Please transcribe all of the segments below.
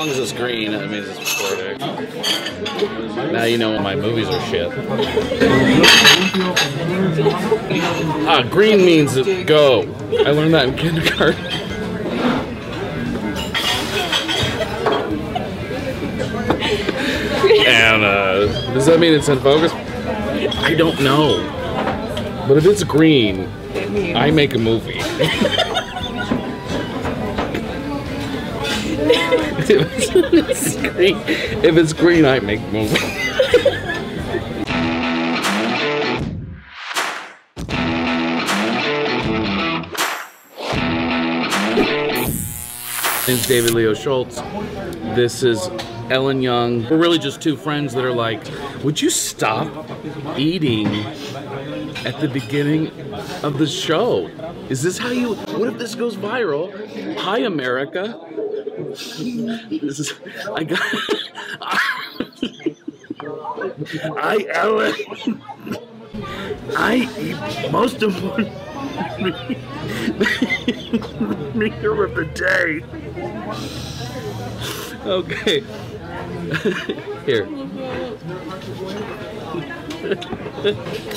long as it's green, that means it's. Now you know my movies are shit. Ah, green means go. I learned that in kindergarten. and uh, does that mean it's in focus? I don't know. But if it's green, I make a movie. if, it's green, if it's green, I make movie. name's David Leo Schultz. This is Ellen Young. We're really just two friends that are like, would you stop eating at the beginning of the show? Is this how you? What if this goes viral? Hi, America. This is. I got. I Ellen. I eat most of one meter of the day. Okay. Here.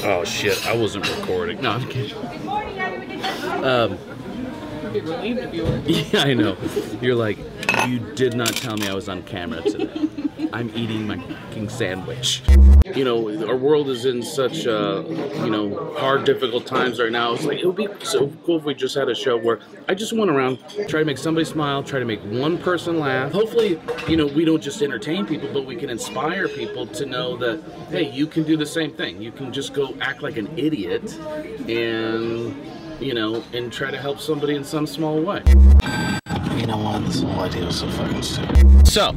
oh shit! I wasn't recording. No, I'm kidding. Um. Yeah, I know. You're like, you did not tell me I was on camera today. I'm eating my fucking sandwich. You know, our world is in such, uh, you know, hard, difficult times right now. It's like, it would be so cool if we just had a show where I just went around, try to make somebody smile, try to make one person laugh. Hopefully, you know, we don't just entertain people, but we can inspire people to know that, hey, you can do the same thing. You can just go act like an idiot and you know, and try to help somebody in some small way. You know what? This whole idea was so fucking stupid. So,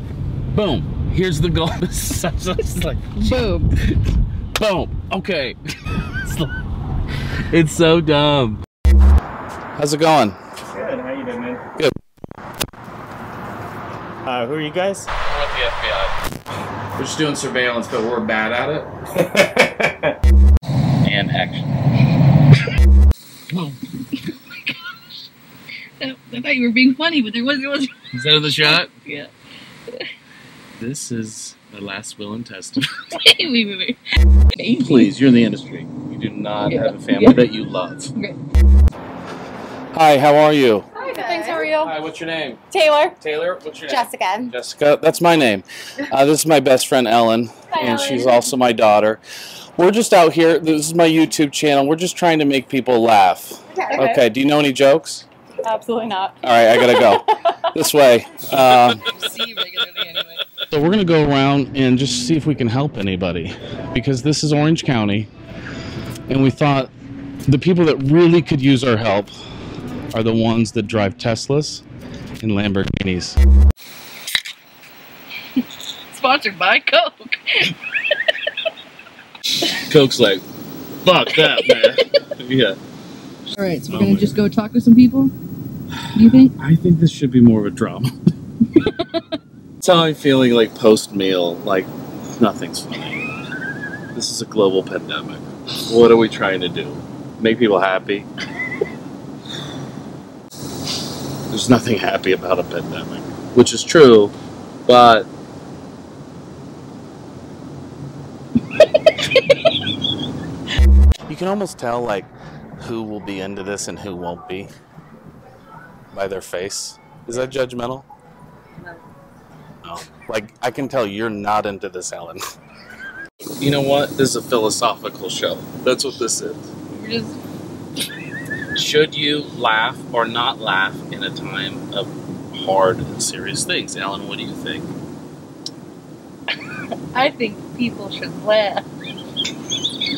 boom. Here's the goal. It's like, Boom. boom. Okay. It's like- it's so dumb. How's it going? Good. How you doing, man? Good. Uh, who are you guys? We're with the FBI. We're just doing surveillance, but we're bad at it. and action. I thought you were being funny, but there was there was. Is that the shot? Yeah. This is my last will and testament. wait, wait, wait, wait. Please, you're in the industry. You do not Yeah. have a family Yeah. that you love. Okay. Hi, how are you? Hi, thanks. How are you? Hi, what's your name? Taylor. Taylor, what's your name? Jessica. Jessica, that's my name. Uh, this is my best friend Ellen, Hi, and Ellen. she's also my daughter. We're just out here. This is my YouTube channel. We're just trying to make people laugh. Okay. okay. Do you know any jokes? Absolutely not. All right, I gotta go this way. Um, See regularly anyway. so we're gonna go around and just see if we can help anybody, because this is Orange County, and we thought the people that really could use our help are the ones that drive Teslas and Lamborghinis. Sponsored by Coke. Coke's like, fuck that, man. yeah. All right, so we're Oh gonna my just go talk to some people. Do you think? I think this should be more of a drama. That's how I'm feeling like post meal. Like, nothing's funny. This is a global pandemic. What are we trying to do? Make people happy? There's nothing happy about a pandemic, which is true, but. You can almost tell, like, who will be into this and who won't be by their face. Is that judgmental? No. Like, I can tell you're not into this, Ellen. You know what? This is a philosophical show. That's what this is. We're Should you laugh or not laugh in a time of hard and serious things? Ellen, what do you think? I think people should laugh.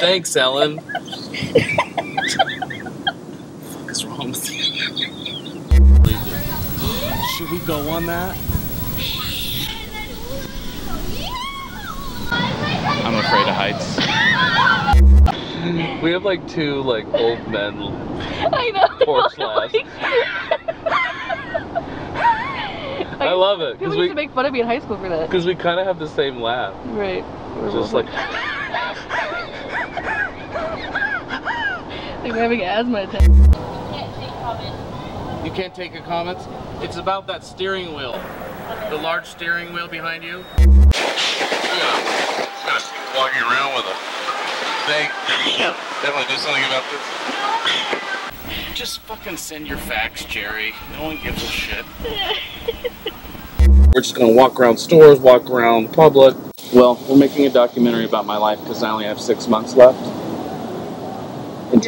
Thanks, Ellen. fuck is wrong with you? Should we go on that? I'm afraid of heights. We have like two like old men I know. porch laughs. I love it People because used we to make fun of me in high school for that. because we kind of have the same laugh. Right. We're Just both like like we're having asthma attacks. Can't see comments. You can't take a comment? It's about that steering wheel. The large steering wheel behind you. walking around with a thing. Definitely do something about this. Just fucking send your facts, Jerry. No one gives a shit. we're just gonna walk around stores, walk around public. Well, we're making a documentary about my life because I only have six months left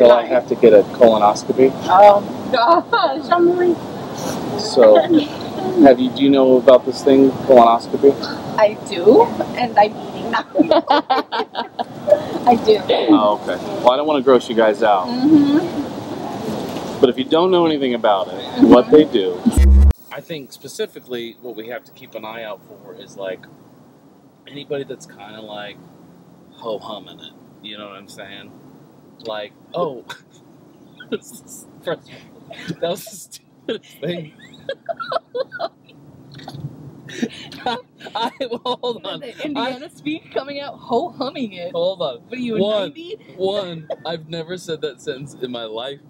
until I have to get a colonoscopy. Oh gosh, I'm really, So, have you? Do you know about this thing, colonoscopy? I do, and I'm eating now. I do. Oh, okay. Well, I don't want to gross you guys out, Mm-hmm. but if you don't know anything about it, what they do, I think specifically what we have to keep an eye out for is like anybody that's kind of like ho humming it. You know what I'm saying? Like, oh, this is- first of all, that was the stupidest thing. I, hold on. The Indiana speak coming out ho humming it. Hold on. What are you, One. 90? One, I've never said that sentence in my life,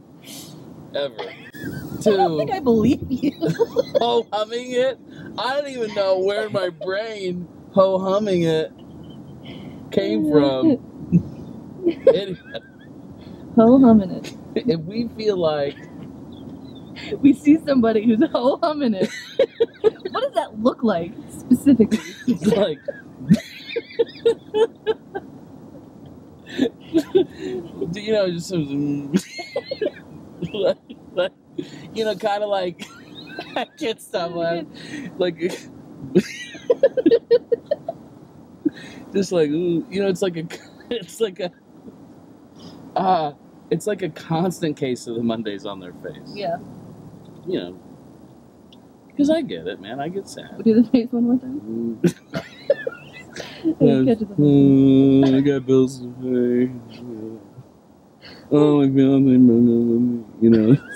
ever. I don't think I believe you. ho humming it. I don't even know where my brain ho humming it came from. Anyway, ho humming it. if we feel like We see somebody who's ho humming it. what does that look like specifically? it's like you know just some like, like, you know kind of like I can't stop laughing like just like ooh, you know it's like a it's like a uh it's like a constant case of the Mondays on their face Yeah. you know because I get it man I get sad We'll do the face one more time. Mm. Catch it. Oh, I got bills to pay. Oh, my God, broke up with me. You know.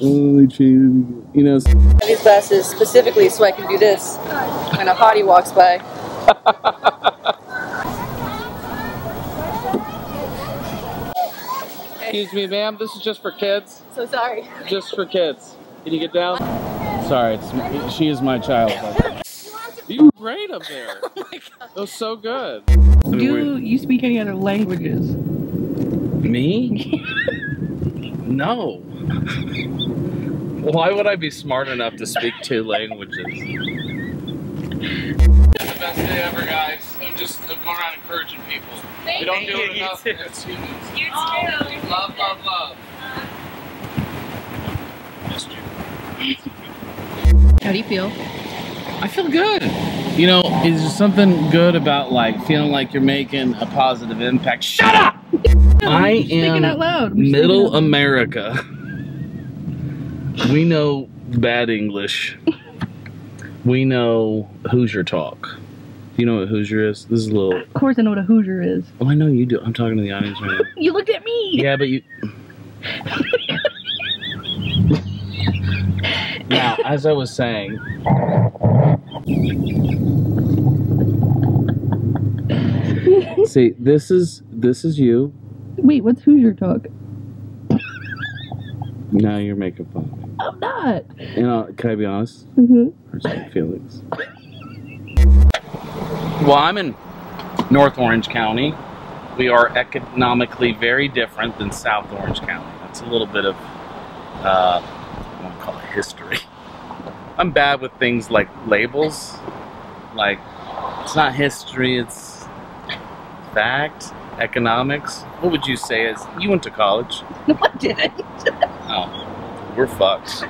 Oh, they cheated. You know. These glasses specifically so I can do this when a hottie walks by. Excuse me, ma'am. This is just for kids. So sorry. Just for kids. Can you get down? Sorry, it's she is my child. You were great up there. Oh that was so good. Do you speak any other languages? Me? no. Why would I be smart enough to speak two languages? The best day ever, guys. I'm just I'm going around encouraging people. we don't do it enough as humans. You too. Oh, love, love, love. Missed you. How do you feel? I feel good. You know, is there something good about like feeling like you're making a positive impact? Shut up! I Speaking am out loud. We're speaking out Middle. America. We know bad English. We know Hoosier talk. You know what Hoosier is? This is a little. Of course I know what a Hoosier is. Oh, I know you do. I'm talking to the audience right now. You looked at me. Yeah, but you. now, as I was saying. See, this is this is you. Wait, what's Hoosier talk? Now you're making fun of me. I'm not. You know, can I be honest? Mm-hmm. Hurts my feelings. Well, I'm in North Orange County. We are economically very different than South Orange County. That's a little bit of, uh, I want to call it history. I'm bad with things like labels. Like, it's not history, it's fact, economics. What would you say is, you went to college? No, I didn't. Oh, we're fucked.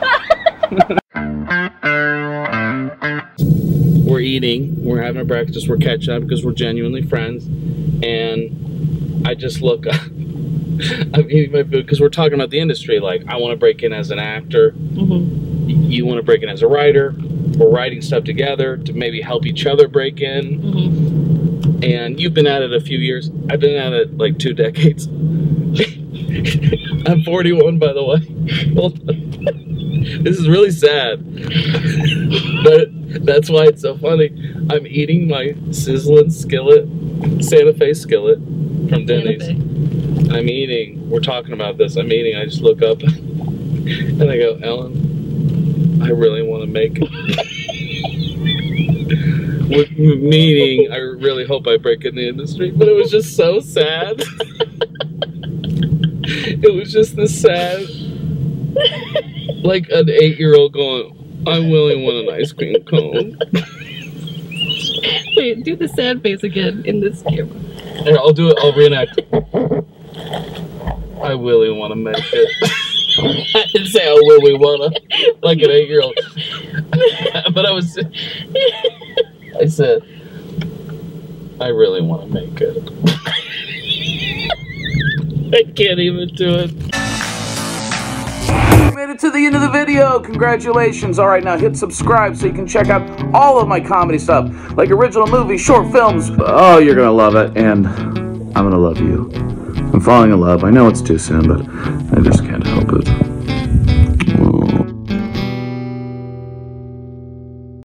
we're eating, we're having a breakfast, we're catching up because we're genuinely friends. And I just look up. I'm eating my food because we're talking about the industry. Like, I want to break in as an actor. Mhm. You want to break in as a writer. We're writing stuff together to maybe help each other break in. Mhm. And you've been at it a few years. I've been at it like two decades. I'm 41, by the way. Hold on. This is really sad. but that's why it's so funny. I'm eating my sizzling skillet, Santa Fe skillet from Denny's. I'm eating. We're talking about this. I'm eating. I just look up. and I go, Ellen, I really want to make it. With, meaning, I really hope I break in the industry, but it was just so sad. it was just the sad, like an eight-year-old going, "I really want an ice cream cone." Wait, do the sad face again in this camera. I'll do it. I'll reenact. I really want to make it. I didn't say I really want to, like an eight-year-old. but I was. I said, I really want to make it. I can't even do it. made it to the end of the video. Congratulations. All right, now hit subscribe so you can check out all of my comedy stuff, like original movies, short films. Oh, you're going to love it, and I'm going to love you. I'm falling in love. I know it's too soon, but I just can't help it.